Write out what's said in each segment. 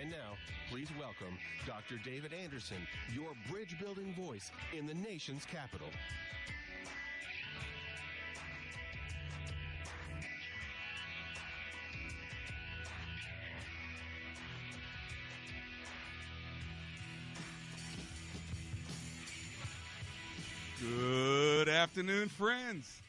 And now, please welcome Dr. David Anderson, your bridge building voice in the nation's capital. Good afternoon, friends.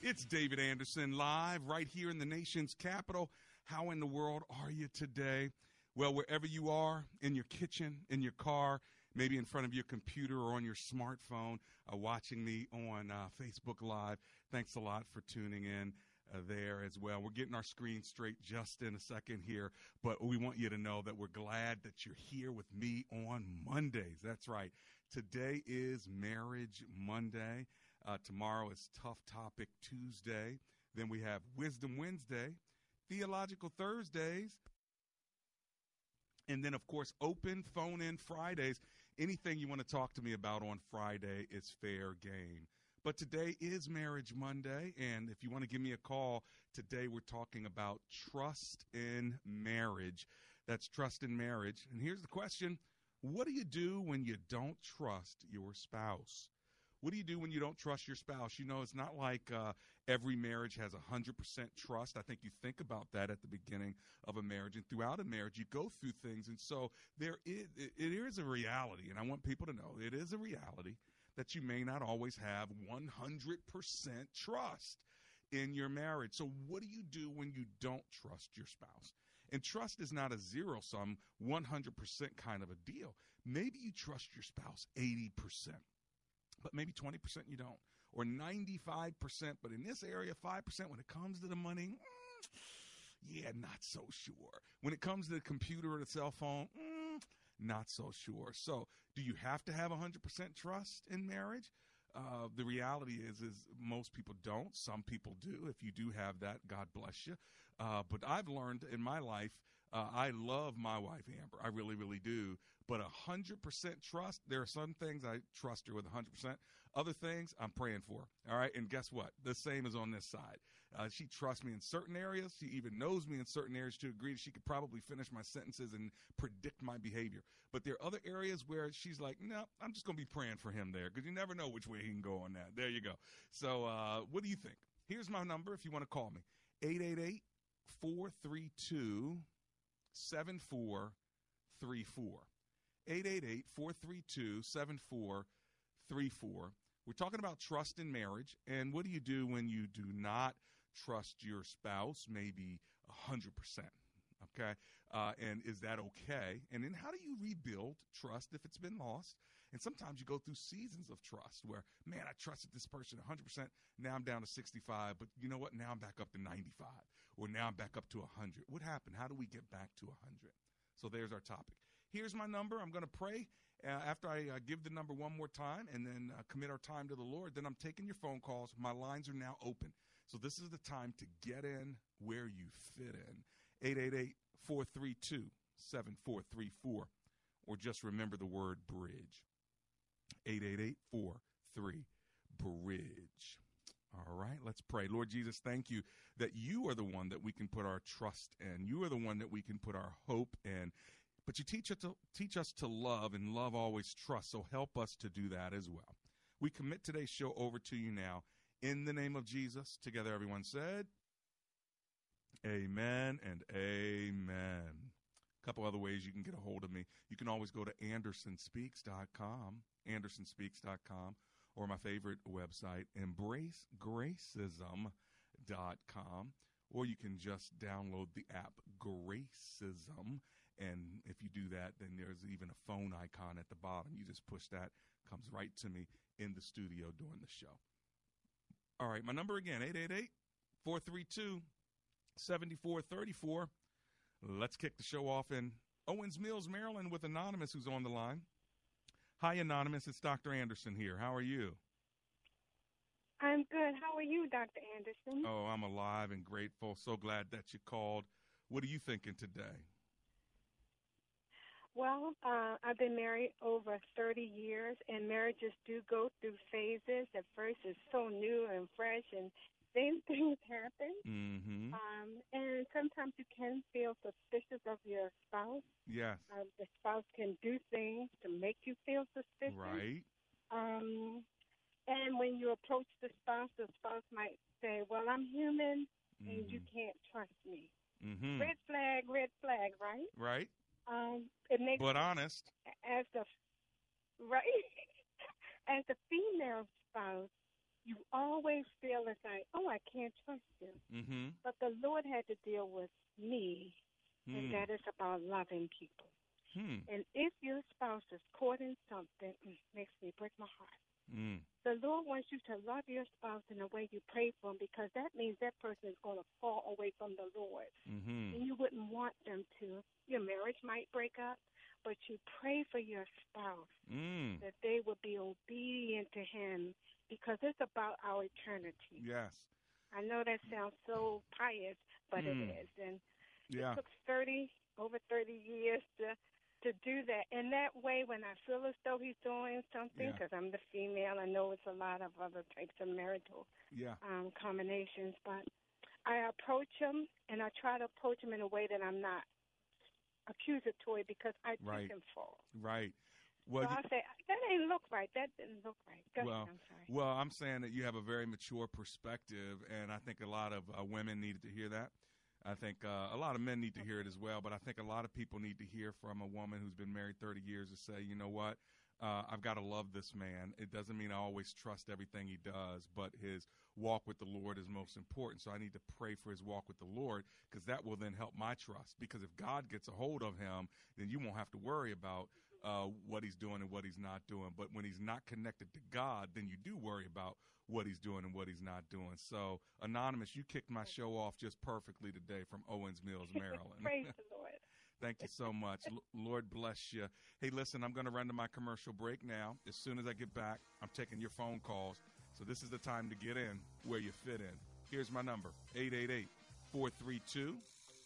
It's David Anderson live right here in the nation's capital. How in the world are you today? Well, wherever you are, in your kitchen, in your car, maybe in front of your computer or on your smartphone, uh, watching me on uh, Facebook Live, thanks a lot for tuning in. Uh, there as well. We're getting our screen straight just in a second here, but we want you to know that we're glad that you're here with me on Mondays. That's right. Today is Marriage Monday. Uh, tomorrow is Tough Topic Tuesday. Then we have Wisdom Wednesday, Theological Thursdays, and then, of course, open phone in Fridays. Anything you want to talk to me about on Friday is fair game. But today is Marriage Monday, and if you want to give me a call, today we're talking about trust in marriage. That's trust in marriage. And here's the question What do you do when you don't trust your spouse? What do you do when you don't trust your spouse? You know, it's not like uh, every marriage has 100% trust. I think you think about that at the beginning of a marriage and throughout a marriage, you go through things. And so there is, it is a reality, and I want people to know it is a reality that you may not always have 100% trust in your marriage. So, what do you do when you don't trust your spouse? And trust is not a zero sum, 100% kind of a deal. Maybe you trust your spouse 80%, but maybe 20% you don't, or 95%, but in this area, 5% when it comes to the money. Mm, yeah, not so sure. When it comes to the computer or the cell phone, mm, not so sure. So, do you have to have 100% trust in marriage? Uh, the reality is, is most people don't. Some people do. If you do have that, God bless you. Uh, but I've learned in my life, uh, I love my wife Amber. I really, really do. But 100% trust. There are some things I trust her with 100%. Other things I'm praying for. All right. And guess what? The same is on this side. Uh, she trusts me in certain areas. She even knows me in certain areas to agree that she could probably finish my sentences and predict my behavior. But there are other areas where she's like, no, I'm just going to be praying for him there because you never know which way he can go on that. There you go. So, uh, what do you think? Here's my number if you want to call me 888 432 7434. 888 432 7434. We're talking about trust in marriage. And what do you do when you do not trust your spouse, maybe 100%? Okay. Uh, and is that okay? And then how do you rebuild trust if it's been lost? And sometimes you go through seasons of trust where, man, I trusted this person 100%. Now I'm down to 65, but you know what? Now I'm back up to 95, or now I'm back up to 100. What happened? How do we get back to 100? So there's our topic. Here's my number. I'm going to pray uh, after I uh, give the number one more time and then uh, commit our time to the Lord. Then I'm taking your phone calls. My lines are now open. So this is the time to get in where you fit in. 888 432 7434. Or just remember the word bridge. 888 43 Bridge. All right, let's pray. Lord Jesus, thank you that you are the one that we can put our trust in. You are the one that we can put our hope in. But you teach us to teach us to love and love always trust. So help us to do that as well. We commit today's show over to you now in the name of Jesus. Together everyone said, Amen and amen. A couple other ways you can get a hold of me. You can always go to andersonspeaks.com, andersonspeaks.com, or my favorite website, embracegracism.com, or you can just download the app Gracism. And if you do that, then there's even a phone icon at the bottom. You just push that, comes right to me in the studio during the show. All right, my number again, 888 432 7434. Let's kick the show off in Owings Mills, Maryland, with Anonymous, who's on the line. Hi, Anonymous. It's Dr. Anderson here. How are you? I'm good. How are you, Dr. Anderson? Oh, I'm alive and grateful. So glad that you called. What are you thinking today? Well, uh, I've been married over 30 years, and marriages do go through phases. At first, it's so new and fresh, and same things happen. Mm-hmm. Um, and sometimes you can feel suspicious of your spouse. Yes. Um, the spouse can do things to make you feel suspicious. Right. Um, and when you approach the spouse, the spouse might say, "Well, I'm human, and you can't trust me." Mm-hmm. Red flag, red flag, right? Right. Um, it makes But honest. as the right as the female spouse, you always feel it's like, oh, I can't trust you. Mm-hmm. But the Lord had to deal with me, and Hmm. that is about loving people. Hmm. And if your spouse is caught in something, it makes me break my heart. Mm. The Lord wants you to love your spouse in the way you pray for him because that means that person is going to fall away from the Lord. Mm-hmm. And you wouldn't want them to. Your marriage might break up, but you pray for your spouse Mm. that they would be obedient to him because it's about our eternity. Yes. I know that sounds so pious, but Mm. it is. And Yeah. it took 30, over 30 years to to do that. And that way, when I feel as though he's doing something, Yeah. because I'm the female, I know it's a lot of other types of marital Yeah. um, combinations, but I approach him and I try to approach him in a way that I'm not accusatory because I took Right. him for. Right. Well, so I say that didn't look right. That didn't look right. Go well, ahead. I'm well, I'm saying that you have a very mature perspective, and I think a lot of uh, women needed to hear that. I think uh, a lot of men need to hear it as well, but I think a lot of people need to hear from a woman who's been married 30 years to say, you know what, uh, I've got to love this man. It doesn't mean I always trust everything he does, but his walk with the Lord is most important. So I need to pray for his walk with the Lord because that will then help my trust. Because if God gets a hold of him, then you won't have to worry about uh, what he's doing and what he's not doing. But when he's not connected to God, then you do worry about what he's doing and what he's not doing. So, Anonymous, you kicked my show off just perfectly today from Owings Mills, Maryland. Praise the Lord. Thank you so much. L- Lord bless you. Hey, listen, I'm going to run to my commercial break now. As soon as I get back, I'm taking your phone calls. So this is the time to get in where you fit in. Here's my number 888 432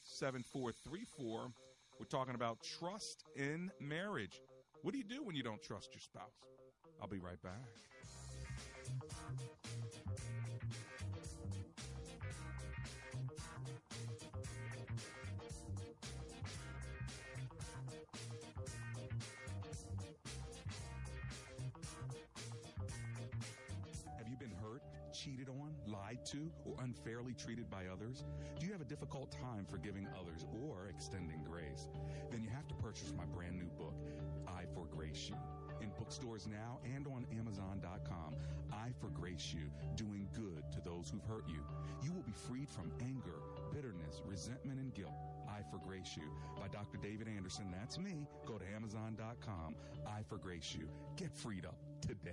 7434. We're talking about trust in marriage. What do you do when you don't trust your spouse? I'll be right back. Have you been hurt, cheated on, lied to, or unfairly treated by others? Do you have a difficult time forgiving others or extending grace? Then you have to purchase my brand new book, I For Grace You. In bookstores now and on Amazon.com, I For Grace You, doing good to those who've hurt you. You will be freed from anger, bitterness, resentment, and guilt. I For Grace You by Dr. David Anderson. That's me. Go to Amazon.com. I For Grace You. Get freed up today.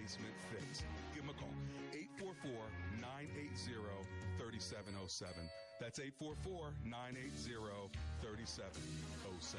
basement fixed. Give them a call. 844-980-3707. That's 844-980-3707.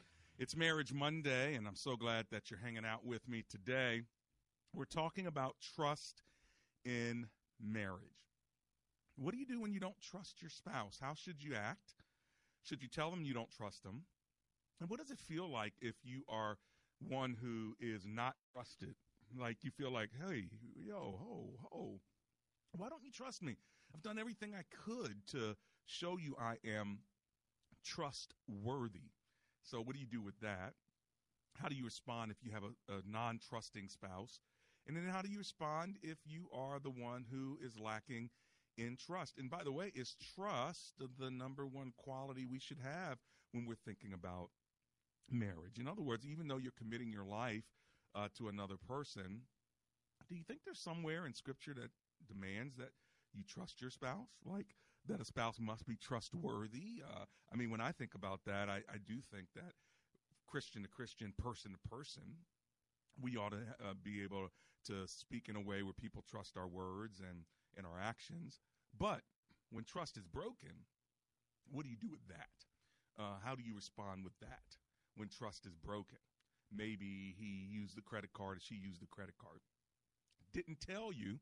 It's Marriage Monday, and I'm so glad that you're hanging out with me today. We're talking about trust in marriage. What do you do when you don't trust your spouse? How should you act? Should you tell them you don't trust them? And what does it feel like if you are one who is not trusted? Like you feel like, hey, yo, ho, ho, why don't you trust me? I've done everything I could to show you I am trustworthy. So, what do you do with that? How do you respond if you have a, a non trusting spouse? And then, how do you respond if you are the one who is lacking in trust? And by the way, is trust the number one quality we should have when we're thinking about marriage? In other words, even though you're committing your life uh, to another person, do you think there's somewhere in Scripture that demands that you trust your spouse? Like, that a spouse must be trustworthy. Uh, I mean, when I think about that, I, I, do think that Christian to Christian, person to person, we ought to uh, be able to speak in a way where people trust our words and, and our actions. But when trust is broken, what do you do with that? Uh, how do you respond with that when trust is broken? Maybe he used the credit card she used the credit card. Didn't tell you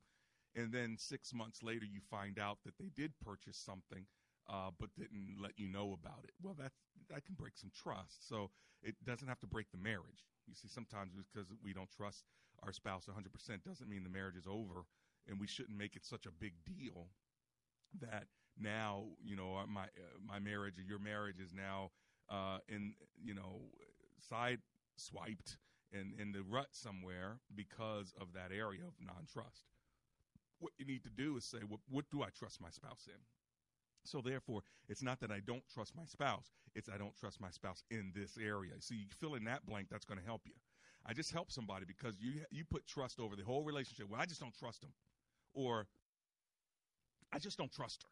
and then six months later you find out that they did purchase something uh, but didn't let you know about it. Well that that can break some trust. So it doesn't have to break the marriage. You see sometimes because we don't trust our spouse 100% doesn't mean the marriage is over and we shouldn't make it such a big deal that now you know uh, my uh, my marriage or your marriage is now uh, in you know side swiped in in the rut somewhere because of that area of non-trust what you need to do is say, what, what do I trust my spouse in? So therefore, it's not that I don't trust my spouse; it's I don't trust my spouse in this area. So you fill in that blank. That's going to help you. I just help somebody because you you put trust over the whole relationship. Well, I just don't trust him, or I just don't trust her.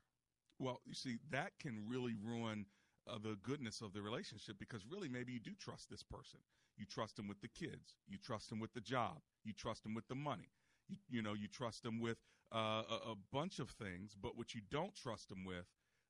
Well, you see, that can really ruin uh, the goodness of the relationship because really maybe you do trust this person. You trust him with the kids. You trust him with the job. You trust him with the money. You, you know, you trust him with uh, a, a, bunch of things, but what you don't trust him with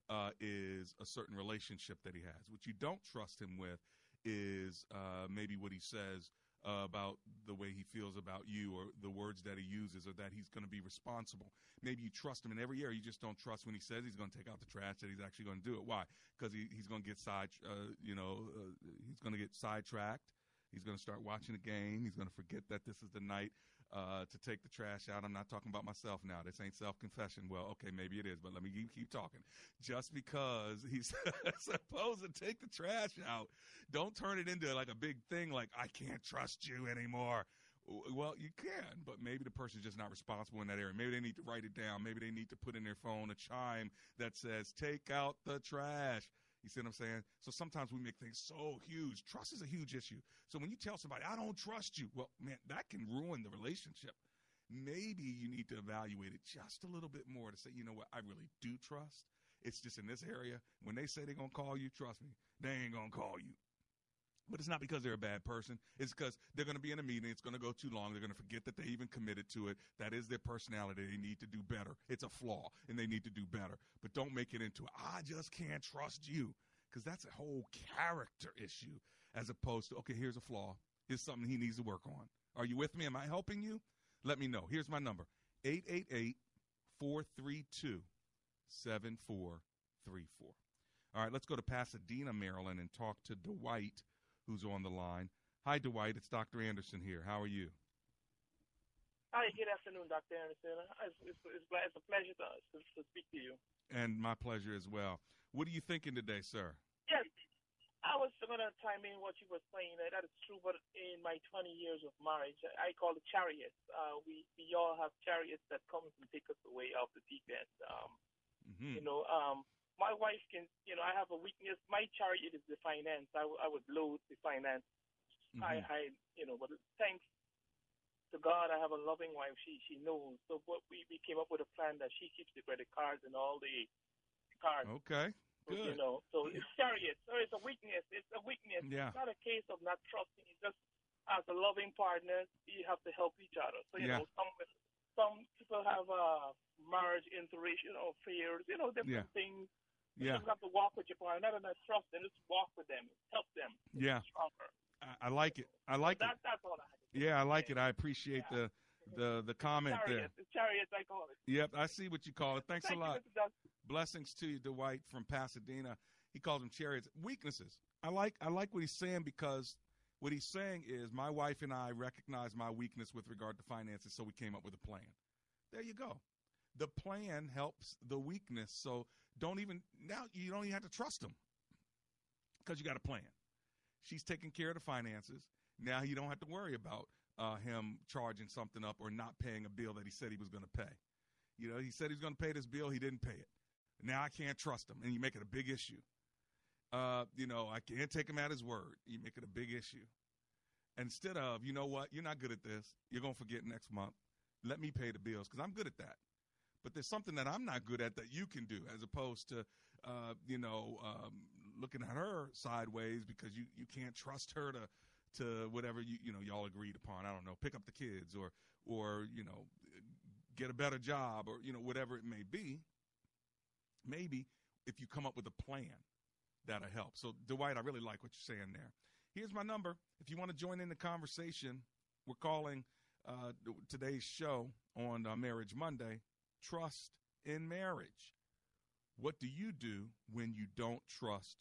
uh, is a certain relationship that he has. What you don't trust him with is uh, maybe what he says uh, about the way he feels about you or the words that he uses or that he's going to be responsible. Maybe you trust him in every area. You just don't trust when he says he's going to take out the trash that he's actually going to do it. Why? Because he, he's going to get side, uh, you know, uh, he's going to get sidetracked. He's going to start watching the game. He's going to forget that this is the night uh, to take the trash out. I'm not talking about myself now. This ain't self confession. Well, okay, maybe it is, but let me keep, keep talking. Just because he's supposed to take the trash out, don't turn it into like a big thing like, I can't trust you anymore. Well, you can, but maybe the person's just not responsible in that area. Maybe they need to write it down. Maybe they need to put in their phone a chime that says, take out the trash. You see what I'm saying? So sometimes we make things so huge. Trust is a huge issue. So when you tell somebody, I don't trust you, well, man, that can ruin the relationship. Maybe you need to evaluate it just a little bit more to say, you know what, I really do trust. It's just in this area. When they say they're going to call you, trust me, they ain't going to call you. But it's not because they're a bad person. It's because they're going to be in a meeting. It's going to go too long. They're going to forget that they even committed to it. That is their personality. They need to do better. It's a flaw, and they need to do better. But don't make it into, I just can't trust you. Because that's a whole character issue as opposed to, okay, here's a flaw. Here's something he needs to work on. Are you with me? Am I helping you? Let me know. Here's my number 888 432 7434. All right, let's go to Pasadena, Maryland, and talk to Dwight who's on the line. Hi, Dwight. It's Dr. Anderson here. How are you? Hi, good afternoon, Dr. Anderson. It's, it's, it's, a pleasure to, to, to, speak to you. And my pleasure as well. What are you thinking today, sir? Yes, I was going to chime in what you were saying. That is true, but in my 20 years of marriage, I call it chariots. Uh, we, we all have chariots that come and take us away off the deep end. Um, mm-hmm. You know, um, my wife can, you know, I have a weakness. My chariot is the finance. I, w- I would load the finance. Mm-hmm. I, I, you know, but thanks to God, I have a loving wife. She she knows. So what we, we came up with a plan that she keeps the credit cards and all the cards. Okay. Good. You know, so it's chariot. So it's a weakness. It's a weakness. Yeah. It's not a case of not trusting. It's just as a loving partner, you have to help each other. So you yeah. know, some some people have uh marriage interracial affairs. You know, different yeah. things yeah. just have to walk with your partner, not enough trust them. Just walk with them, help them. Yeah. Stronger. I, I like it. I like it. That's all I yeah, I like it. I appreciate yeah. the the the comment chariot, there. The chariots, I call it. Yep, I see what you call it. Thanks Thank a lot. You, Blessings to you, Dwight from Pasadena. He calls them chariots. Weaknesses. I like I like what he's saying because what he's saying is my wife and I recognize my weakness with regard to finances, so we came up with a plan. There you go. The plan helps the weakness. So don't even now you don't even have to trust them because you got a plan. She's taking care of the finances. Now you don't have to worry about uh, him charging something up or not paying a bill that he said he was going to pay. You know, he said he was going to pay this bill, he didn't pay it. Now I can't trust him, and you make it a big issue. Uh, you know, I can't take him at his word. You make it a big issue. Instead of, you know what, you're not good at this. You're going to forget next month. Let me pay the bills because I'm good at that but there's something that I'm not good at that you can do, as opposed to, uh, you know, um, looking at her sideways because you, you can't trust her to to whatever you you know y'all agreed upon. I don't know, pick up the kids or or you know get a better job or you know whatever it may be. Maybe if you come up with a plan, that'll help. So Dwight, I really like what you're saying there. Here's my number. If you want to join in the conversation, we're calling uh, today's show on uh, Marriage Monday trust in marriage. What do you do when you don't trust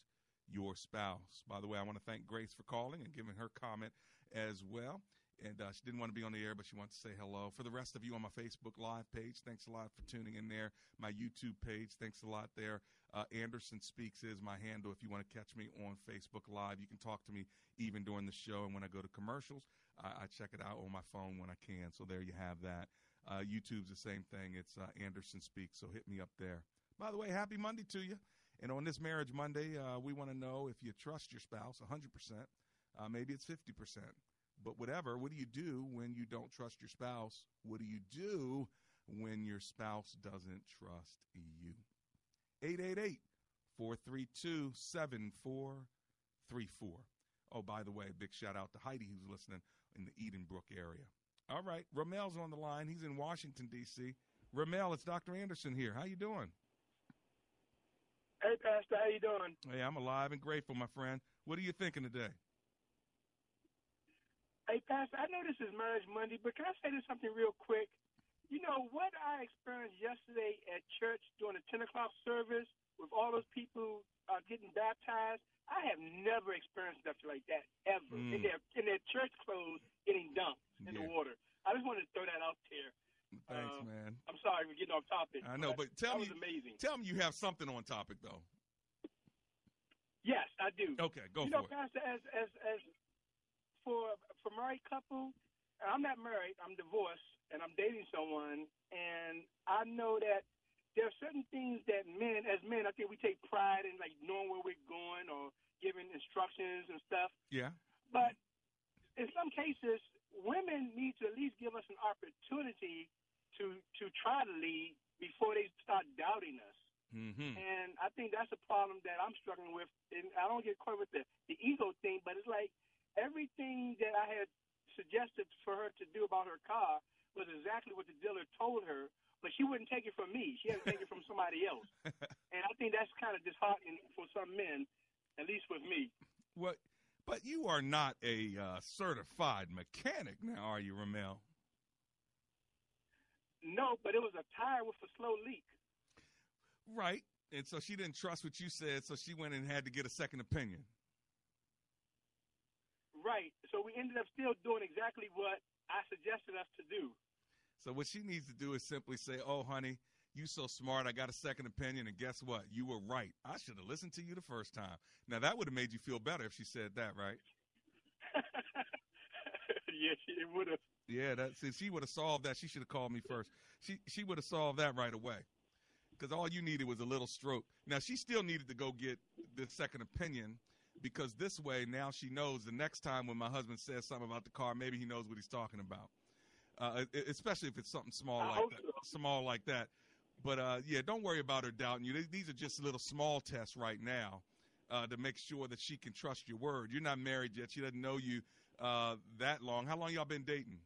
your spouse? By the way, I want to thank Grace for calling and giving her comment as well. And uh, she didn't want to be on the air, but she wants to say hello. For the rest of you on my Facebook Live page, thanks a lot for tuning in there. My YouTube page, thanks a lot there. Uh, Anderson Speaks is my handle. If you want to catch me on Facebook Live, you can talk to me even during the show. And when I go to commercials, I, I check it out on my phone when I can. So there you have that. Uh, YouTube's the same thing. It's uh, Anderson Speaks, so hit me up there. By the way, happy Monday to you. And on this Marriage Monday, uh, we want to know if you trust your spouse 100%. Uh, maybe it's 50%. But whatever, what do you do when you don't trust your spouse? What do you do when your spouse doesn't trust you? 888 432 7434. Oh, by the way, big shout out to Heidi who's listening in the Edenbrook area. All right, Ramel's on the line. He's in Washington D.C. Ramel, it's Dr. Anderson here. How you doing? Hey, Pastor, how you doing? Hey, I'm alive and grateful, my friend. What are you thinking today? Hey, Pastor, I know this is Marriage Monday, but can I say this something real quick? You know what I experienced yesterday at church during the 10 o'clock service with all those people uh, getting baptized? I have never experienced nothing like that ever. Mm. In, their, in their church clothes, getting dumped in yeah. the water. I just wanted to throw that out there. Thanks, uh, man. I'm sorry we're getting off topic. I know, but, tell me, amazing. tell me you have something on topic though. Yes, I do. Okay, go you for know, it. Pastor, as as as for for married couple, I'm not married. I'm divorced, and I'm dating someone, and I know that there are certain things that men, as men, I think we take pride in like knowing where we're going or giving instructions and stuff. Yeah. But in some cases, women need to at least give us an opportunity to to try to lead before they start doubting us. Mm-hmm. And I think that's a problem that I'm struggling with. And I don't get caught with the, the ego thing, but it's like everything that I had suggested for her to do about her car was exactly what the dealer told her, but she wouldn't take it from me. She had to take it from somebody else. And I think that's kind of disheartening for some men, at least with me. What? But you are not a uh, certified mechanic now, are you, Ramel? No, but it was a tire with a slow leak. Right. And so she didn't trust what you said, so she went and had to get a second opinion. Right. So we ended up still doing exactly what I suggested us to do. So what she needs to do is simply say, "Oh, honey, you so smart. I got a second opinion, and guess what? You were right. I should have listened to you the first time." Now that would have made you feel better if she said that, right? yeah, it would have. Yeah, that since she would have solved that, she should have called me first. She she would have solved that right away. Because all you needed was a little stroke. Now she still needed to go get the second opinion because this way now she knows the next time when my husband says something about the car, maybe he knows what he's talking about. Uh, especially if it's something small I like that. so. Small like that. But uh, yeah, don't worry about her doubting you. These- are just little small tests right now uh, to make sure that she can trust your word. You're not married yet. She doesn't know you uh, that long. How long y'all been dating?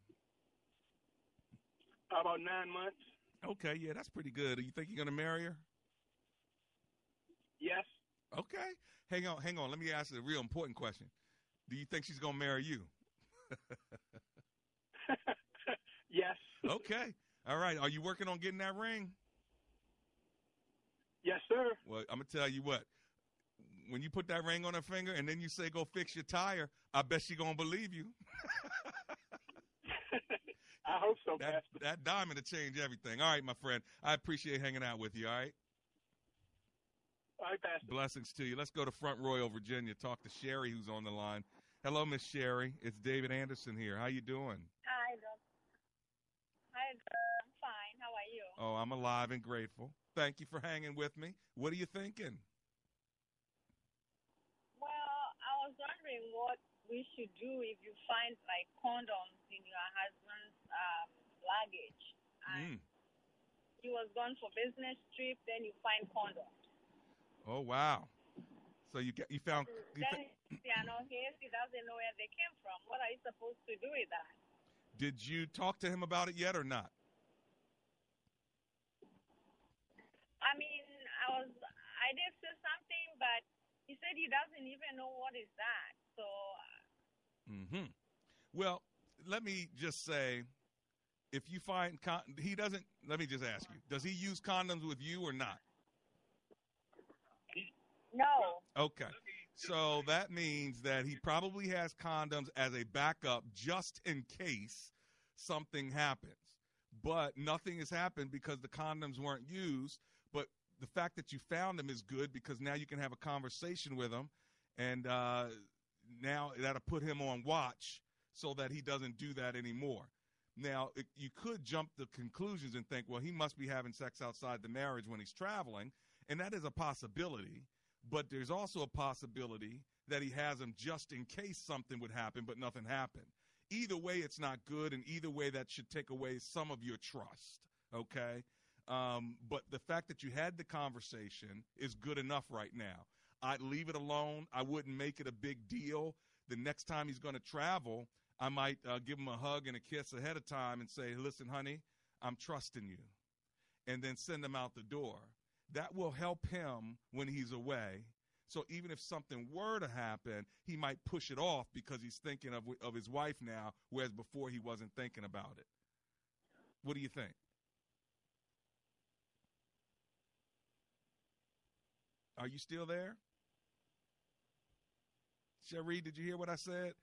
About nine months. Okay, yeah, that's pretty good. You think you're gonna marry her? Yes. Okay. Hang on, hang on. Let me ask you a real important question. Do you think she's gonna marry you? Yes. okay. All right. Are you working on getting that ring? Yes, sir. Well, I'm gonna tell you what. When you put that ring on her finger and then you say go fix your tire, I bet she gonna believe you. I hope so, that, that diamond to change everything. All right, my friend. I appreciate hanging out with you. All right. All right, Pastor. Blessings to you. Let's go to Front Royal, Virginia. Talk to Sherry, who's on the line. Hello, Miss Sherry. It's David Anderson here. How you doing? Hi, Doc. Hi, Doc. I'm fine. How are you? Oh, I'm alive and grateful. Thank you for hanging with me. What are you thinking? Well, I was wondering what we should do if you find like condoms in your husband's um, luggage. Mm. He was gone for business trip, then you find condoms. Oh wow. So you get you found you then fa- you know, he he doesn't know where they came from. What are you supposed to do with that? Did you talk to him about it yet or not? I mean, I was I did say something, but he said he doesn't even know what is that. So Mhm. Well, let me just say if you find con- he doesn't let me just ask you. Does he use condoms with you or not? no. Okay. So that means that he probably has condoms as a backup just in case something happens. But nothing has happened because the condoms weren't used. But the fact that you found them is good because now you can have a conversation with him. And uh, now that'll put him on watch so that he doesn't do that anymore. Now, it, you could jump to conclusions and think, well, he must be having sex outside the marriage when he's traveling. And that is a possibility but there's also a possibility that he has them just in case something would happen, but nothing happened. Either way, it's not good, and either way, that should take away some of your trust. Okay, um, but the fact that you had the conversation is good enough right now. I'd leave it alone. I wouldn't make it a big deal. The next time he's going to travel, I might uh, give him a hug and a kiss ahead of time and say, "Listen, honey, I'm trusting you," and then send him out the door that will help him when he's away. So even if something were to happen, he might push it off because he's thinking of of his wife now, whereas before he wasn't thinking about it. What do you think? Are you still there? Sherry, did you hear what I said?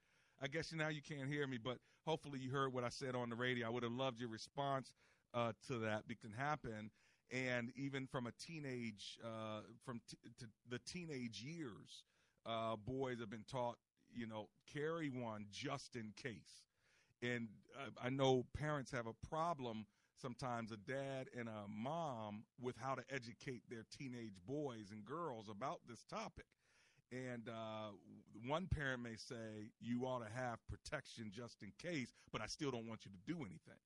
I guess now you can't hear me, but hopefully you heard what I said on the radio. I would have loved your response uh, to that. It can happen and even from a teenage uh, from t- to the teenage years, uh, boys have been taught, you know, carry one just in case. And uh, I know parents have a problem sometimes, a dad and a mom, with how to educate their teenage boys and girls about this topic. And uh, one parent may say, you ought to have protection just in case, but I still don't want you to do anything.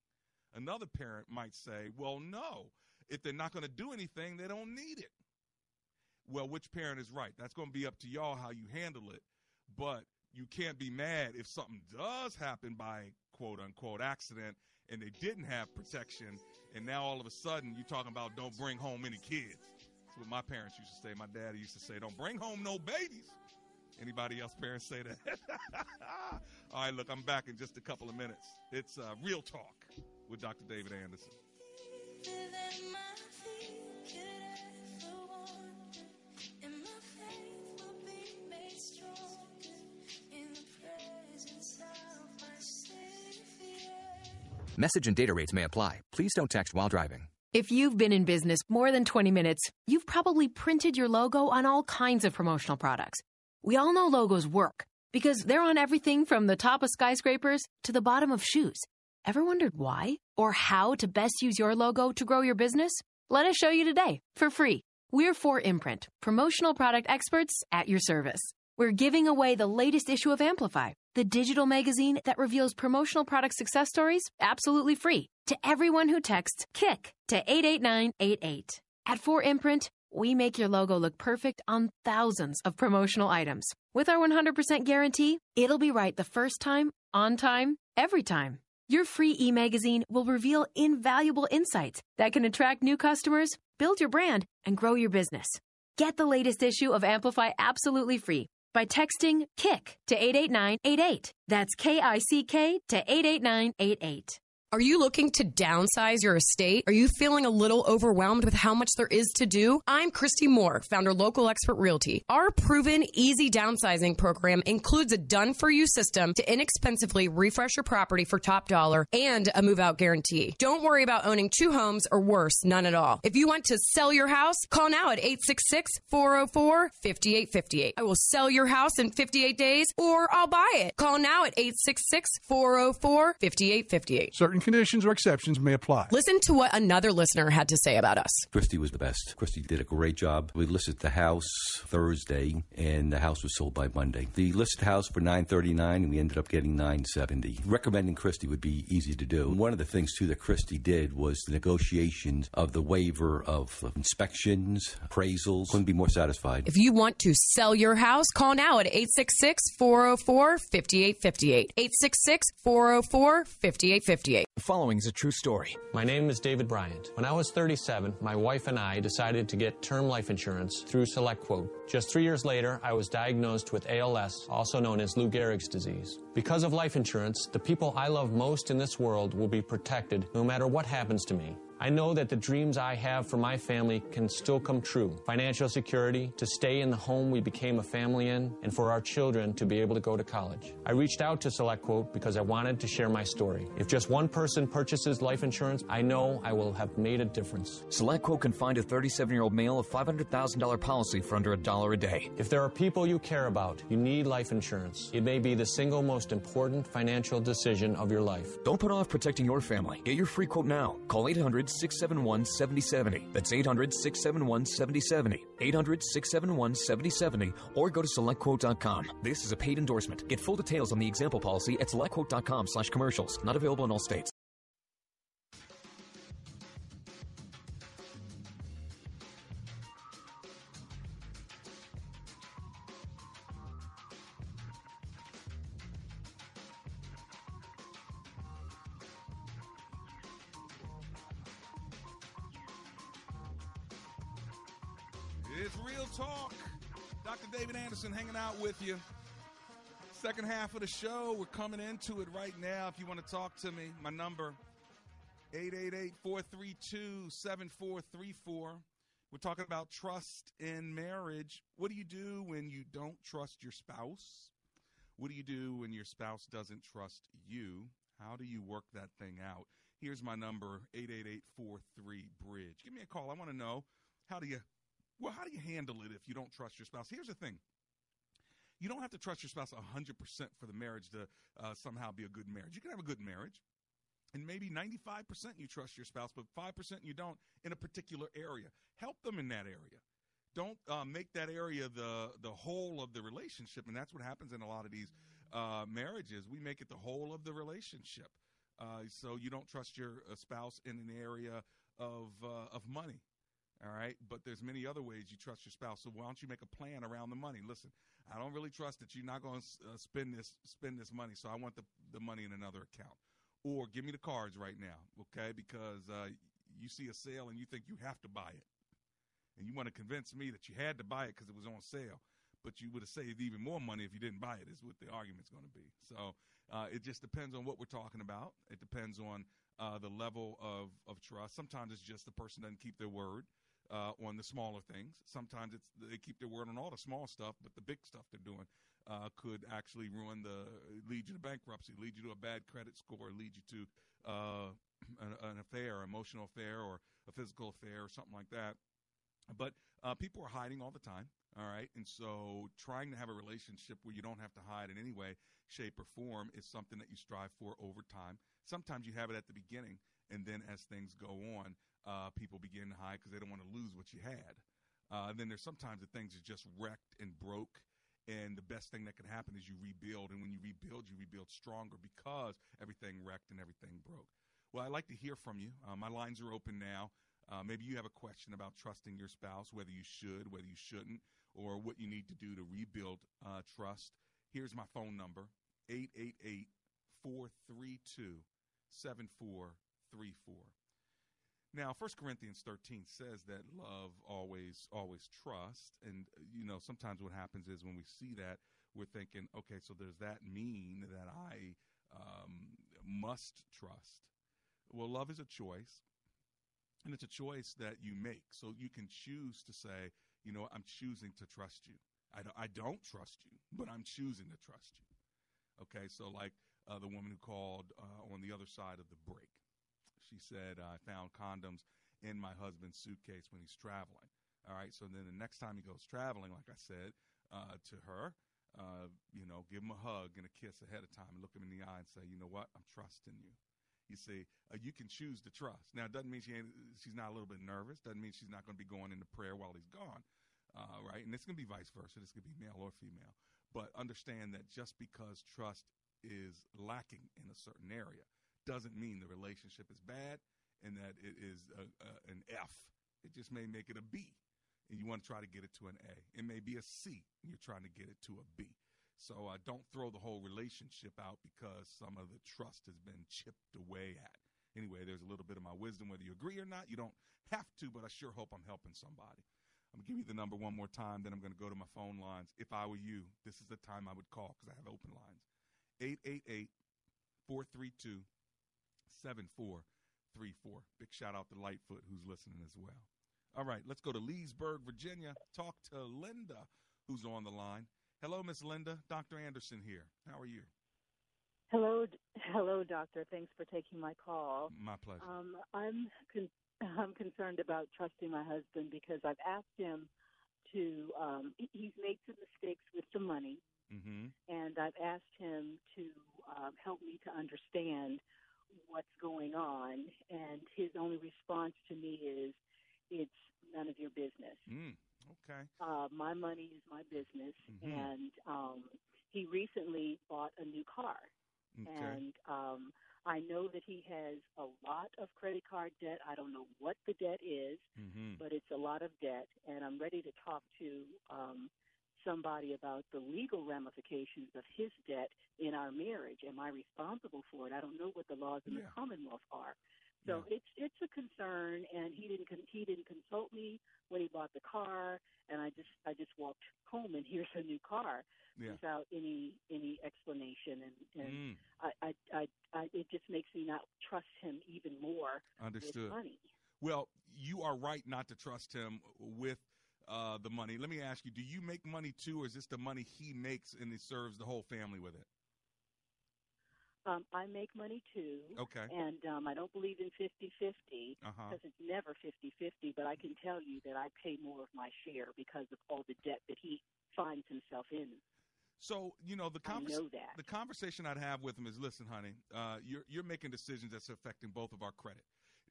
Another parent might say, well, no, if they're not going to do anything, they don't need it. well, which parent is right? That's going to be up to y'all how you handle it. But you can't be mad if something does happen by quote unquote accident and they didn't have protection. And now all of a sudden you're talking about don't bring home any kids. That's what my parents used to say. My daddy used to say, don't bring home no babies. Anybody else parents say that? all right, look, I'm back in just a couple of minutes. It's uh, Real Talk with Dr. David Anderson. Message and data rates may apply. Please don't text while driving. If you've been in business more than 20 minutes, you've probably printed your logo on all kinds of promotional products. We all know logos work because they're on everything from the top of skyscrapers to the bottom of shoes. Ever wondered why or how to best use your logo to grow your business? Let us show you today for free. We're 4imprint, promotional product experts at your service. We're giving away the latest issue of Amplify, the digital magazine that reveals promotional product success stories absolutely free to everyone who texts KICK to 88988. At 4imprint, we make your logo look perfect on thousands of promotional items. With our 100% guarantee, it'll be right the first time, on time, every time. Your free e magazine will reveal invaluable insights that can attract new customers, build your brand, and grow your business. Get the latest issue of Amplify absolutely free by texting KICK to 88988. That's K I C K to 88988. Are you looking to downsize your estate? Are you feeling a little overwhelmed with how much there is to do? I'm Christy Moore, founder Local Expert Realty. Our proven easy downsizing program includes a done for you system to inexpensively refresh your property for top dollar and a move out guarantee. Don't worry about owning two homes or worse, none at all. If you want to sell your house, call now at 866 404 5858. I will sell your house in 58 days or I'll buy it. Call now at 866 404 5858. Certain conditions or exceptions may apply. Listen to what another listener had to say about us. Christy was the best. Christy did a great job. We listed the house Thursday, and the house was sold by Monday. The listed house for nine thirty nine, and we ended up getting nine seventy. Recommending Christy would be easy to do. One of the things too that Christy did was the negotiations of the waiver of inspections, appraisals. Couldn't be more satisfied. If you want to sell your house, call now at 866 404 5858. 866 404 5858. The following is a true story. My name is David Bryant. When I was 37, my wife and I decided to get term life insurance through SelectQuote. Just three years later, I was diagnosed with ALS, also known as Lou Gehrig's disease. Because of life insurance, the people I love most in this world will be protected no matter what happens to me. I know that the dreams I have for my family can still come true. Financial security, to stay in the home we became a family in, and for our children to be able to go to college. I reached out to SelectQuote because I wanted to share my story. If just one person purchases life insurance, I know I will have made a difference. SelectQuote can find a 37 year old male a $500,000 policy for under a dollar a day. If there are people you care about, you need life insurance. It may be the single most important financial decision of your life. Don't put off protecting your family. Get your free quote now. Call 800 671 7070. That's 800 671 7070. 800 671 7070 or go to selectquote.com. This is a paid endorsement. Get full details on the example policy at selectquote.com slash commercials. Not available in all states. With you. Second half of the show, we're coming into it right now. If you want to talk to me, my number 888-432-7434. We're talking about trust in marriage. What do you do when you don't trust your spouse? What do you do when your spouse doesn't trust you? How do you work that thing out? Here's my number 888-43-bridge. Give me a call. I want to know how do you well, how do you handle it if you don't trust your spouse? Here's the thing. You don't have to trust your spouse 100% for the marriage to uh, somehow be a good marriage. You can have a good marriage, and maybe 95% you trust your spouse, but 5% you don't in a particular area. Help them in that area. Don't uh, make that area the the whole of the relationship, and that's what happens in a lot of these uh, marriages. We make it the whole of the relationship. Uh, so you don't trust your uh, spouse in an area of uh, of money. All right, but there's many other ways you trust your spouse. So why don't you make a plan around the money? Listen, I don't really trust that you're not going to uh, spend this spend this money, so I want the the money in another account. Or give me the cards right now, okay? Because uh, you see a sale and you think you have to buy it, and you want to convince me that you had to buy it because it was on sale, but you would have saved even more money if you didn't buy it. Is what the argument's going to be. So uh, it just depends on what we're talking about. It depends on uh, the level of of trust. Sometimes it's just the person doesn't keep their word uh, on the smaller things. Sometimes it's they keep their word on all the small stuff, but the big stuff they're doing uh, could actually ruin the lead you to bankruptcy, lead you to a bad credit score, lead you to uh, an, an affair, emotional affair, or a physical affair, or something like that. But uh, people are hiding all the time. All right. And so trying to have a relationship where you don't have to hide in any way, shape, or form is something that you strive for over time. Sometimes you have it at the beginning, and then as things go on, uh, people begin to hide because they don't want to lose what you had. Uh, and then there's sometimes the things are just wrecked and broke. And the best thing that can happen is you rebuild. And when you rebuild, you rebuild stronger because everything wrecked and everything broke. Well, I'd like to hear from you. Uh, my lines are open now. Uh, maybe you have a question about trusting your spouse, whether you should, whether you shouldn't, or what you need to do to rebuild uh, trust. Here's my phone number 888 432 7434. Now, 1 Corinthians 13 says that love always always trust and you know, sometimes what happens is when we see that, we're thinking, okay, so does that mean that I um, must trust? Well, love is a choice. And it's a choice that you make. So you can choose to say, you know, I'm choosing to trust you. I don't, I don't trust you, but I'm choosing to trust you. Okay, so like uh, the woman who called uh, on the other side of the break she said, I found condoms in my husband's suitcase when he's traveling. All right. So then the next time he goes traveling, like I said uh, to her, uh, you know, give him a hug and a kiss ahead of time and look him in the eye and say, you know what? I'm trusting you. You see, uh, you can choose to trust. Now, it doesn't mean she she's not a little bit nervous. Doesn't mean she's not going to be going into prayer while he's gone. Uh, right? And it's going to be vice versa. This could be male or female. But understand that just because trust is lacking in a certain area doesn't mean the relationship is bad and that it is a, a, an F. It just may make it a B, and you want to try to get it to an A. It may be a C, and you're trying to get it to a B. So uh, don't throw the whole relationship out because some of the trust has been chipped away at. Anyway, there's a little bit of my wisdom, whether you agree or not. You don't have to, but I sure hope I'm helping somebody. I'm going to give you the number one more time, then I'm going to go to my phone lines. If I were you, this is the time I would call because I have open lines. 888 432 7434. Big shout out to Lightfoot who's listening as well. All right, let's go to Leesburg, Virginia. Talk to Linda who's on the line. Hello, Miss Linda. Dr. Anderson here. How are you? Hello, hello, doctor. Thanks for taking my call. My pleasure. Um, I'm con- I'm concerned about trusting my husband because I've asked him to. Um, he's made some mistakes with the money, mm-hmm. and I've asked him to um, help me to understand what's going on, and his only response to me is, "It's none of your business." Mm, okay. Uh, my money is my business, Mhm. and um, he recently bought a new car, Okay. and um, I know that he has a lot of credit card debt. I don't know what the debt is, Mhm. but it's a lot of debt, and I'm ready to talk to um, somebody about the legal ramifications of his debt in our marriage. Am I responsible for it? I don't know what the laws in the Commonwealth are. So it's it's a concern, and he didn't con- he didn't consult me when he bought the car, and I just I just walked home and here's a new car Yeah. without any any explanation, and and Mm. I, I I I it just makes me not trust him even more Understood. Well, you are right not to trust him with uh, the money. Let me ask you: Do you make money too, or is this the money he makes and he serves the whole family with it? Um, I make money too. Okay. And um, I don't believe in 50 50 Uh-huh. because it's never 50 50, but I can tell you that I pay more of my share because of all the debt that he finds himself in. So you know the convers- know the conversation I'd have with him is, listen, honey, uh, you're you're making decisions that's affecting both of our credit.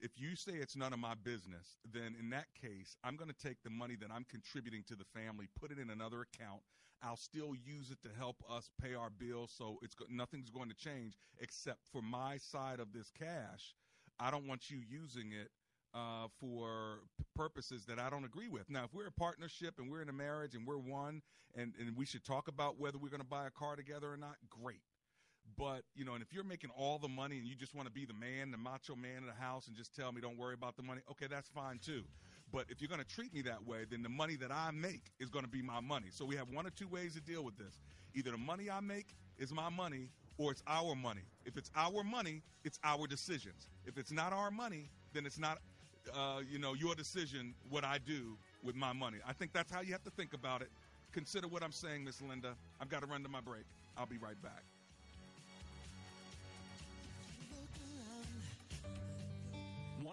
If you say it's none of my business, then in that case, I'm going to take the money that I'm contributing to the family, put it in another account. I'll still use it to help us pay our bills, so it's nothing's going to change except for my side of this cash. I don't want you using it uh, for p- purposes that I don't agree with. Now, if we're a partnership and we're in a marriage and we're one, and, and we should talk about whether we're going to buy a car together or not, great. But, you know, and if you're making all the money and you just want to be the man, the macho man in the house and just tell me don't worry about the money, okay, that's fine too. But if you're going to treat me that way, then the money that I make is going to be my money. So we have one or two ways to deal with this. Either the money I make is my money or it's our money. If it's our money, it's our decisions. If it's not our money, then it's not, uh, you know, your decision what I do with my money. I think that's how you have to think about it. Consider what I'm saying, Miss Linda. I've got to run to my break. I'll be right back.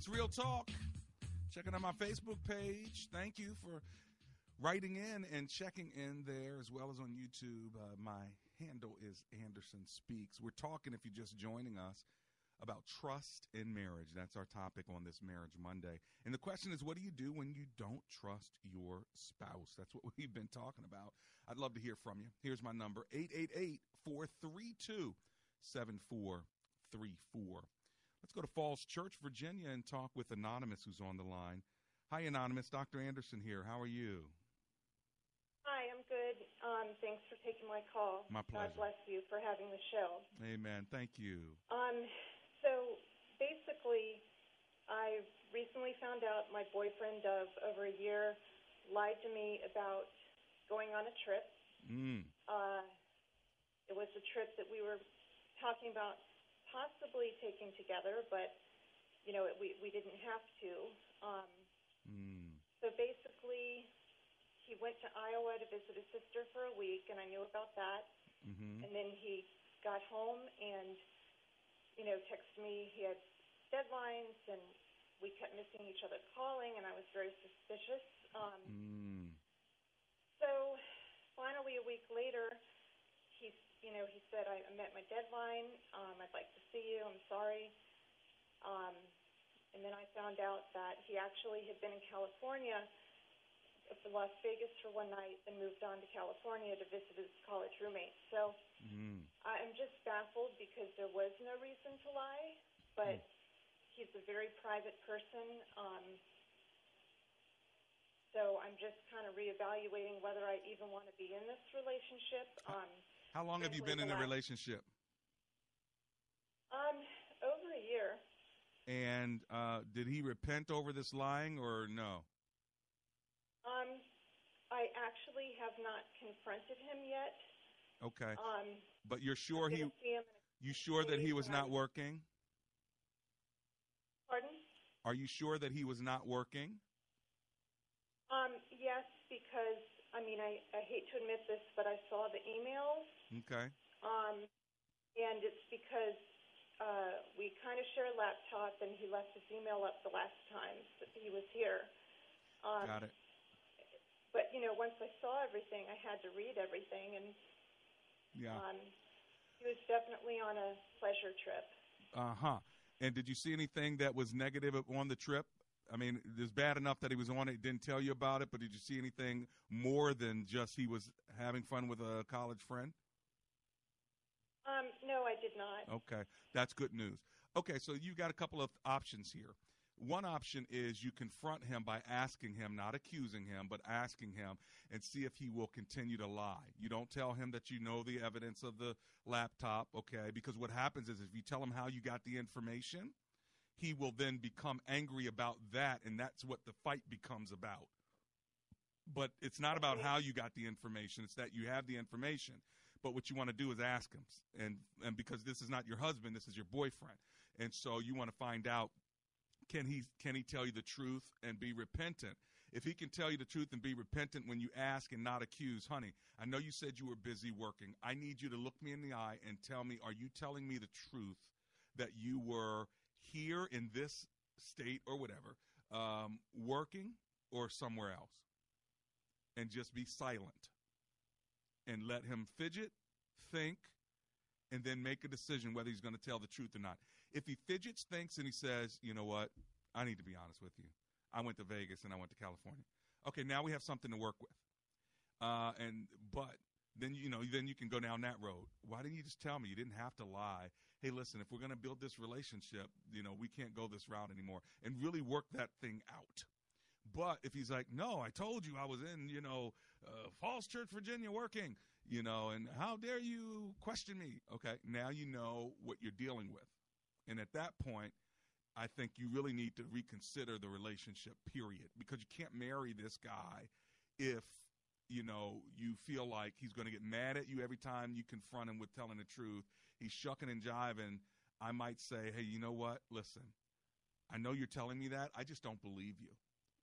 It's Real Talk. Checking out my Facebook page. Thank you for writing in and checking in there as well as on YouTube. Uh, my handle is Anderson Speaks. We're talking, if you're just joining us, about trust in marriage. That's our topic on this Marriage Monday. And the question is, what do you do when you don't trust your spouse? That's what we've been talking about. I'd love to hear from you. Here's my number 888 432 7434. Let's go to Falls Church, Virginia, and talk with Anonymous, who's on the line. Hi, Anonymous. Dr. Anderson here. How are you? Hi, I'm good. Um, thanks for taking my call. My pleasure. God bless you for having the show. Amen. Thank you. Um, so basically, I recently found out my boyfriend of over a year lied to me about going on a trip. Mm. Uh, it was a trip that we were talking about possibly taking together, but you know, it, we we didn't have to. Um, Mm. so basically, he went to Iowa to visit his sister for a week, and I knew about that. Mm-hmm. And then he got home and, you know, texted me. He had deadlines, and we kept missing each other calling, and I was very suspicious. Um, Mm. so finally, a week later, he, you know, he said, I, I met my deadline. Um, I'd like to see you. I'm sorry. Um, and then I found out that he actually had been in California, uh, for Las Vegas for one night, and moved on to California to visit his college roommate. So Mm. I'm just baffled because there was no reason to lie, but he's a very private person. Um, so I'm just kind of reevaluating whether I even want to be in this relationship. Um, How long have you been in a relationship? um, over a year. And uh, did he repent over this lying or no? Um, I actually have not confronted him yet. Okay. Um, But you're sure he gonna see him in a you sure that he was not working? Pardon? Are you sure that he was not working? Um, yes, because I mean, I, I hate to admit this, but I saw the emails, Okay. um, and it's because uh, we kind of share a laptop, and he left his email up the last time he was here. Um, Got it. But you know, once I saw everything, I had to read everything, and Yeah. um, he was definitely on a pleasure trip. Uh huh. And did you see anything that was negative on the trip? I mean, it's bad enough that he was on it, didn't tell you about it, but did you see anything more than just he was having fun with a college friend? Um, no, I did not. Okay, that's good news. Okay, so you've got a couple of options here. One option is you confront him by asking him, not accusing him, but asking him and see if he will continue to lie. You don't tell him that you know the evidence of the laptop, okay? Because what happens is if you tell him how you got the information, he will then become angry about that, and that's what the fight becomes about. But it's not about how you got the information, it's that you have the information. But what you want to do is ask him. And and because this is not your husband, this is your boyfriend. And so you want to find out can he can he tell you the truth and be repentant? If he can tell you the truth and be repentant when you ask and not accuse, honey, I know you said you were busy working. I need you to look me in the eye and tell me, are you telling me the truth that you were here in this state or whatever, um, working or somewhere else? And just be silent and let him fidget, think, and then make a decision whether he's going to tell the truth or not. If he fidgets, thinks, and he says, you know what, I need to be honest with you. I went to Vegas and I went to California. Okay, now we have something to work with. Uh, and but then you know then you can go down that road. Why didn't you just tell me? You didn't have to lie. Hey, listen, if we're going to build this relationship, you know we can't go this route anymore, and really work that thing out. But if he's like, no, I told you I was in, you know, uh, Falls Church, Virginia, working, you know, and how dare you question me? Okay, now you know what you're dealing with, and at that point, I think you really need to reconsider the relationship, period, because you can't marry this guy if you know you feel like he's going to get mad at you every time you confront him with telling the truth. He's shucking and jiving. I might say, hey, you know what? Listen, I know you're telling me that. I just don't believe you.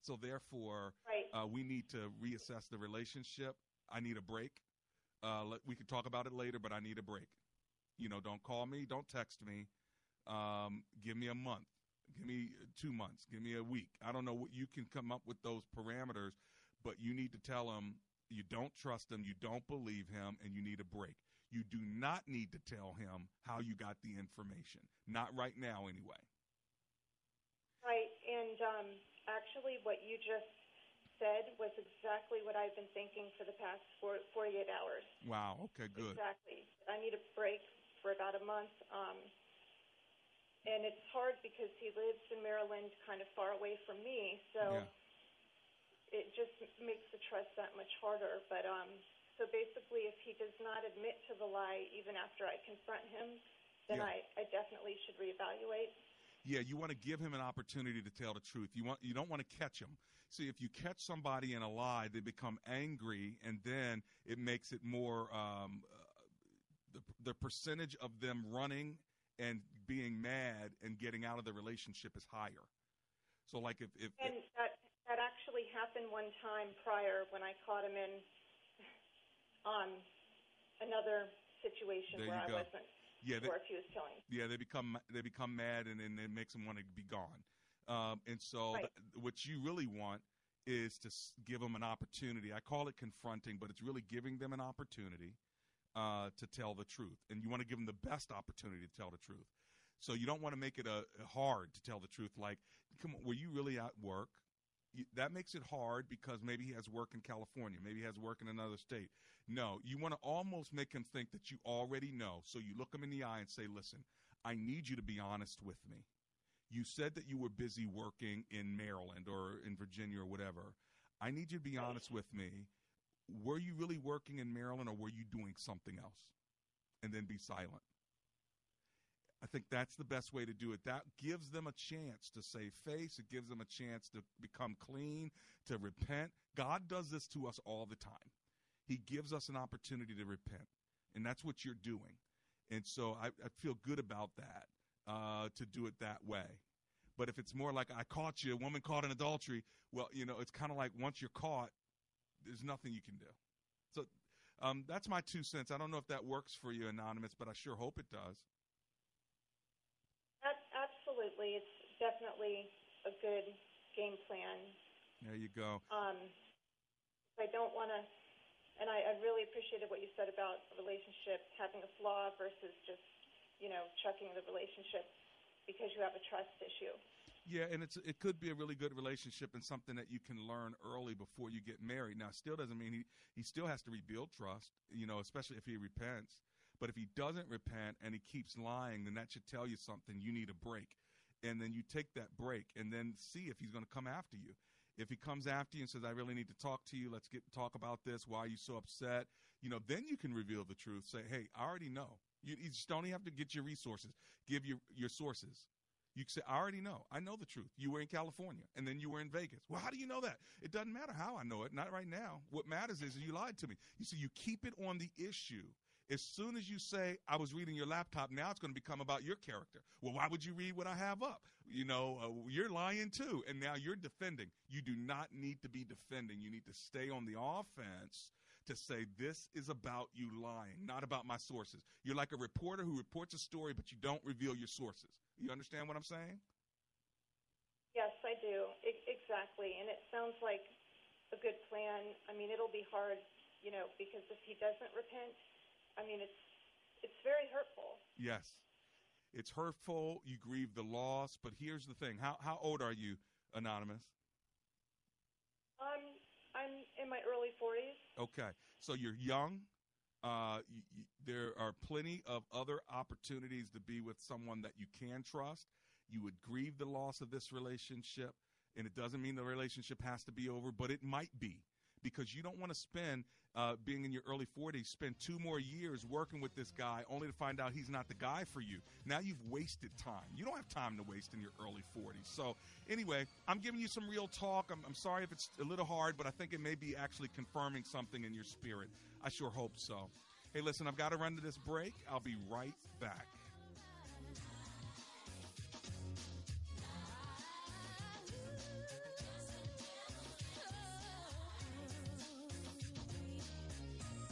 So therefore, Right. uh, we need to reassess the relationship. I need a break. Uh, let, we can talk about it later, but I need a break. You know, don't call me, don't text me. Um, give me a month. Give me two months. Give me a week. I don't know what you can come up with those parameters, but you need to tell him you don't trust him, you don't believe him, and you need a break. You do not need to tell him how you got the information. Not right now, anyway. Right, and um, actually, what you just said was exactly what I've been thinking for the past four, 48 hours. Wow. Okay. Good. Exactly. I need a break for about a month. Um, and it's hard because he lives in Maryland, kind of far away from me. So Yeah. it just makes the trust that much harder. But um, so basically, if he does not admit to the lie, even after I confront him, then Yeah. I, I definitely should reevaluate. Yeah, you want to give him an opportunity to tell the truth. You want you don't want to catch him. See, if you catch somebody in a lie, they become angry, and then it makes it more. Um, uh, the the percentage of them running and being mad and getting out of the relationship is higher. So, like if if, And that that actually happened one time prior when I caught him in um, another situation There where I go. wasn't Yeah, they- sure if he was telling. yeah, they become they become mad, and then it makes them want to be gone. Um, and so, Right. th- what you really want is to s- give them an opportunity. I call it confronting, but it's really giving them an opportunity uh, to tell the truth, and you want to give them the best opportunity to tell the truth. So you don't want to make it a hard to tell the truth. Like, come on, were you really at work? That makes it hard because maybe he has work in California, maybe he has work in another state. No, you want to almost make him think that you already know. So you look him in the eye and say, "Listen, I need you to be honest with me. You said that you were busy working in Maryland or in Virginia or whatever. I need you to be honest with me. Were you really working in Maryland or were you doing something else?" And then be silent. I think that's the best way to do it. That gives them a chance to save face. It gives them a chance to become clean, to repent. God does this to us all the time. He gives us an opportunity to repent. and that's what you're doing. And so I, I feel good about that uh, to do it that way. But if it's more like I caught you, a woman caught in adultery, well, you know, it's kind of like once you're caught, there's nothing you can do. So um, that's my two cents. I don't know if that works for you, Anonymous, but I sure hope it does. Absolutely. It's definitely a good game plan. There you go. Um, I don't want to, and I, I really appreciated what you said about a relationship having a flaw versus just, you know, chucking the relationship because you have a trust issue. Yeah, and it's it could be a really good relationship and something that you can learn early before you get married. Now, still doesn't mean he he still has to rebuild trust, you know, especially if he repents. But if he doesn't repent and he keeps lying, then that should tell you something. You need a break. And then you take that break and then see if he's going to come after you. If he comes after you and says, I really need to talk to you, let's get talk about this. Why are you so upset? You know, then you can reveal the truth. Say, hey, I already know. You, you just don't even have to get your resources. Give your, your sources. You say, I already know. I know the truth. You were in California and then you were in Vegas. Well, how do you know that? It doesn't matter how I know it. Not right now. What matters is you lied to me. You see, you keep it on the issue as soon as you say, I was reading your laptop, now it's going to become about your character. Well, why would you read what I have up? You know, uh, you're lying too. And now you're defending. You do not need to be defending. You need to stay on the offense to say, this is about you lying, not about my sources. You're like a reporter who reports a story, but you don't reveal your sources. You understand what I'm saying? Yes, I do. Exactly. And it sounds like a good plan. I mean, it'll be hard, you know, because if he doesn't repent, I mean, it's it's very hurtful. Yes. It's hurtful. You grieve the loss. But here's the thing how, how old are you, Anonymous? Um, I'm in my early 40s. Okay. So you're young. Uh, you, you, there are plenty of other opportunities to be with someone that you can trust. You would grieve the loss of this relationship, and it doesn't mean the relationship has to be over, but it might be because you don't want to spend uh, being in your early 40s, spend two more years working with this guy only to find out he's not the guy for you. Now you've wasted time. You don't have time to waste in your early 40s. So, anyway, I'm giving you some real talk. I'm, I'm sorry if it's a little hard, but I think it may be actually confirming something in your spirit. I sure hope so. Hey, listen, I've got to run to this break. I'll be right back.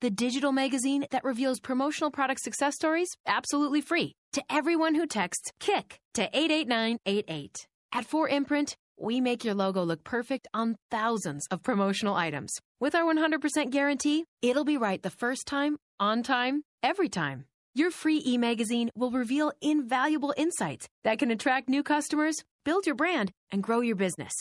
the digital magazine that reveals promotional product success stories absolutely free to everyone who texts KICK to 88988. At 4imprint, we make your logo look perfect on thousands of promotional items. With our 100% guarantee, it'll be right the first time, on time, every time. Your free e magazine will reveal invaluable insights that can attract new customers, build your brand, and grow your business.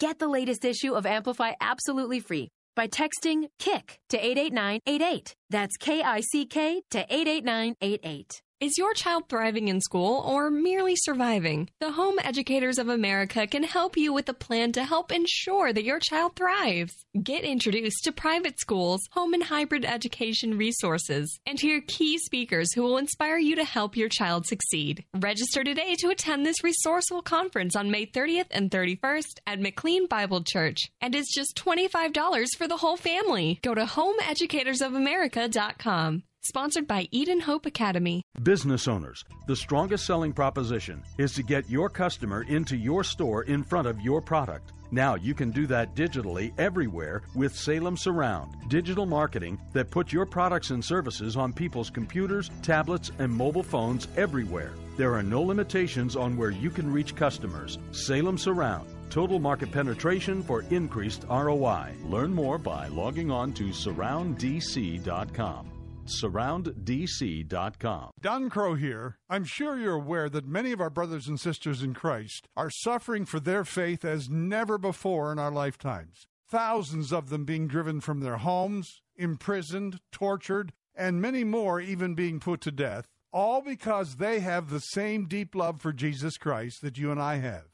Get the latest issue of Amplify absolutely free by texting KICK to 88988. That's K I C K to 88988. Is your child thriving in school or merely surviving? The Home Educators of America can help you with a plan to help ensure that your child thrives. Get introduced to private schools, home and hybrid education resources, and hear key speakers who will inspire you to help your child succeed. Register today to attend this resourceful conference on May 30th and 31st at McLean Bible Church, and it's just $25 for the whole family. Go to homeeducatorsofamerica.com. Sponsored by Eden Hope Academy. Business owners, the strongest selling proposition is to get your customer into your store in front of your product. Now you can do that digitally everywhere with Salem Surround, digital marketing that puts your products and services on people's computers, tablets, and mobile phones everywhere. There are no limitations on where you can reach customers. Salem Surround. Total market penetration for increased ROI. Learn more by logging on to surrounddc.com surrounddc.com. Don Crow here. I'm sure you're aware that many of our brothers and sisters in Christ are suffering for their faith as never before in our lifetimes. Thousands of them being driven from their homes, imprisoned, tortured, and many more even being put to death all because they have the same deep love for Jesus Christ that you and I have.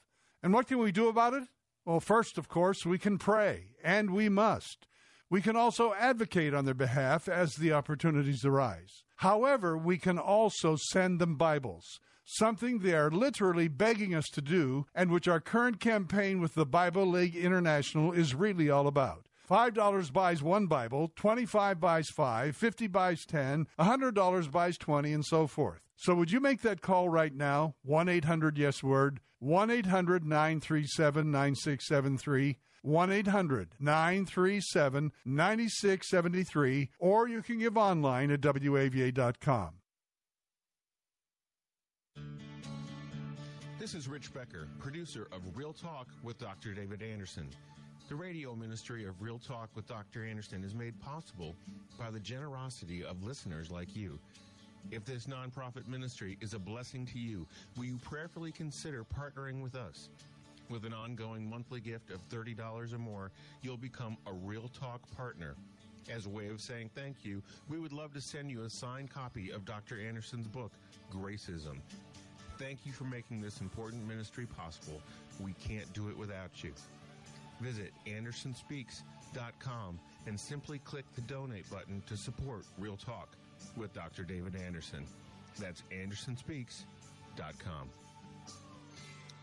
And what can we do about it? Well, first, of course, we can pray, and we must. We can also advocate on their behalf as the opportunities arise. However, we can also send them Bibles, something they are literally begging us to do, and which our current campaign with the Bible League International is really all about. $5 buys one Bible, 25 buys 5, 50 buys 10, $100 buys 20, and so forth. So would you make that call right now? 1 800 Yes Word, 1 800 937 9673. 1 800 937 9673, or you can give online at WAVA.com. This is Rich Becker, producer of Real Talk with Dr. David Anderson. The radio ministry of Real Talk with Dr. Anderson is made possible by the generosity of listeners like you. If this nonprofit ministry is a blessing to you, will you prayerfully consider partnering with us? With an ongoing monthly gift of $30 or more, you'll become a Real Talk partner. As a way of saying thank you, we would love to send you a signed copy of Dr. Anderson's book, Gracism. Thank you for making this important ministry possible. We can't do it without you. Visit AndersonSpeaks.com and simply click the donate button to support Real Talk with Dr. David Anderson. That's AndersonSpeaks.com.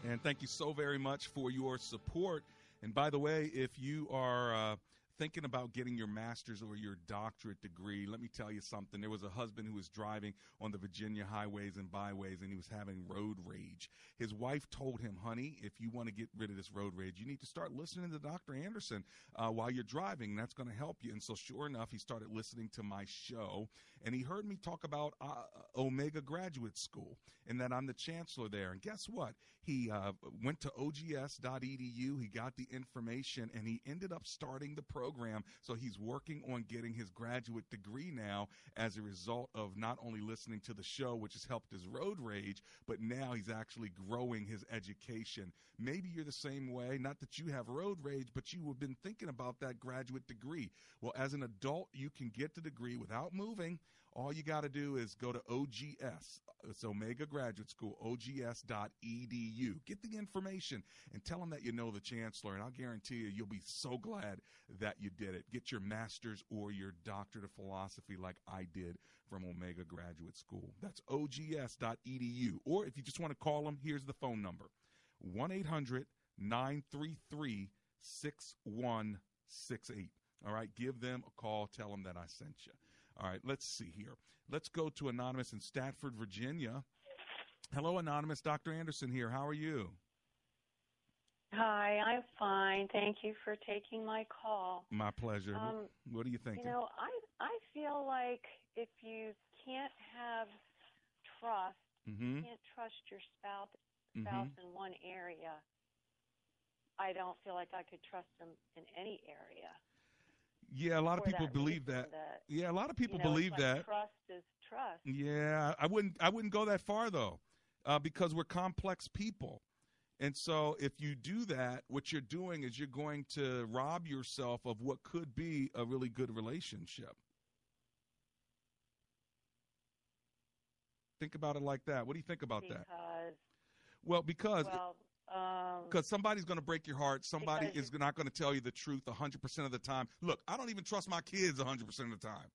And thank you so very much for your support. And by the way, if you are uh, thinking about getting your master's or your doctorate degree, let me tell you something. There was a husband who was driving on the Virginia highways and byways and he was having road rage. His wife told him, honey, if you want to get rid of this road rage, you need to start listening to Dr. Anderson uh, while you're driving. That's going to help you. And so, sure enough, he started listening to my show and he heard me talk about uh, Omega Graduate School and that I'm the chancellor there. And guess what? He uh, went to ogs.edu, he got the information, and he ended up starting the program. So he's working on getting his graduate degree now as a result of not only listening to the show, which has helped his road rage, but now he's actually growing his education. Maybe you're the same way, not that you have road rage, but you have been thinking about that graduate degree. Well, as an adult, you can get the degree without moving. All you got to do is go to OGS. It's Omega Graduate School, ogs.edu. Get the information and tell them that you know the chancellor, and I'll guarantee you, you'll be so glad that you did it. Get your master's or your doctorate of philosophy like I did from Omega Graduate School. That's ogs.edu. Or if you just want to call them, here's the phone number 1 800 933 6168. All right, give them a call. Tell them that I sent you. All right, let's see here. Let's go to Anonymous in Stafford, Virginia. Hello, Anonymous. Dr. Anderson here. How are you? Hi, I'm fine. Thank you for taking my call. My pleasure. Um, what are you thinking? You know, I I feel like if you can't have trust, Mhm. you can't trust your spouse Mhm. spouse in one area. I don't feel like I could trust them in any area. Yeah, a lot of people that believe that. that, Yeah, a lot of people you know, believe like that. Trust is trust. Yeah, I wouldn't. I wouldn't go that far though, uh, because we're complex people, and so if you do that, what you're doing is you're going to rob yourself of what could be a really good relationship. Think about it like that. What do you think about that? because Well, because well, Um, because somebody's going to break your heart. Somebody is not going to tell you the truth 100% of the time. Look, I don't even trust my kids 100% of the time.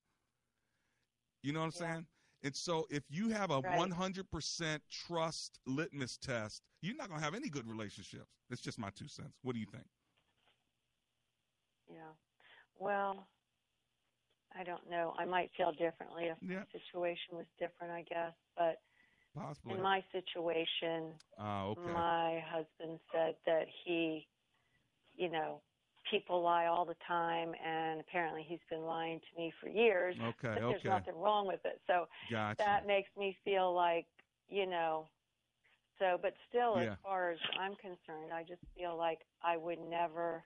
You know what I'm saying? And so if you have a Right. 100% trust litmus test, you're not going to have any good relationships. That's just my two cents. What do you think? Yeah. Well, I don't know. I might feel differently if Yeah. my situation was different, I guess. But Possibly. in my situation, Ah, okay. my husband said that he, you know, people lie all the time, and apparently he's been lying to me for years. Okay, but there's okay. nothing wrong with it. So Gotcha. that makes me feel like, you know, so, but still, Yeah. as far as I'm concerned, I just feel like I would never.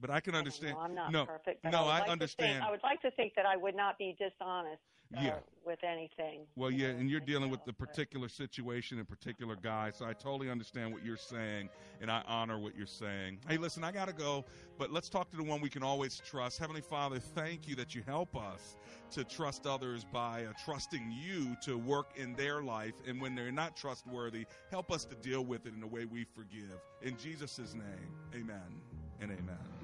But I can I understand. know, I'm not no, perfect. No, I, would I like understand. think, I would like to think that I would not be dishonest uh, Yeah. with anything. Well, yeah, and you're dealing with the particular situation and particular guy, so I totally understand what you're saying, and I honor what you're saying. Hey, listen, I got to go, but let's talk to the one we can always trust. Heavenly Father, thank you that you help us to trust others by uh, trusting you to work in their life, and when they're not trustworthy, help us to deal with it in a way we forgive. In Jesus' name, amen and amen.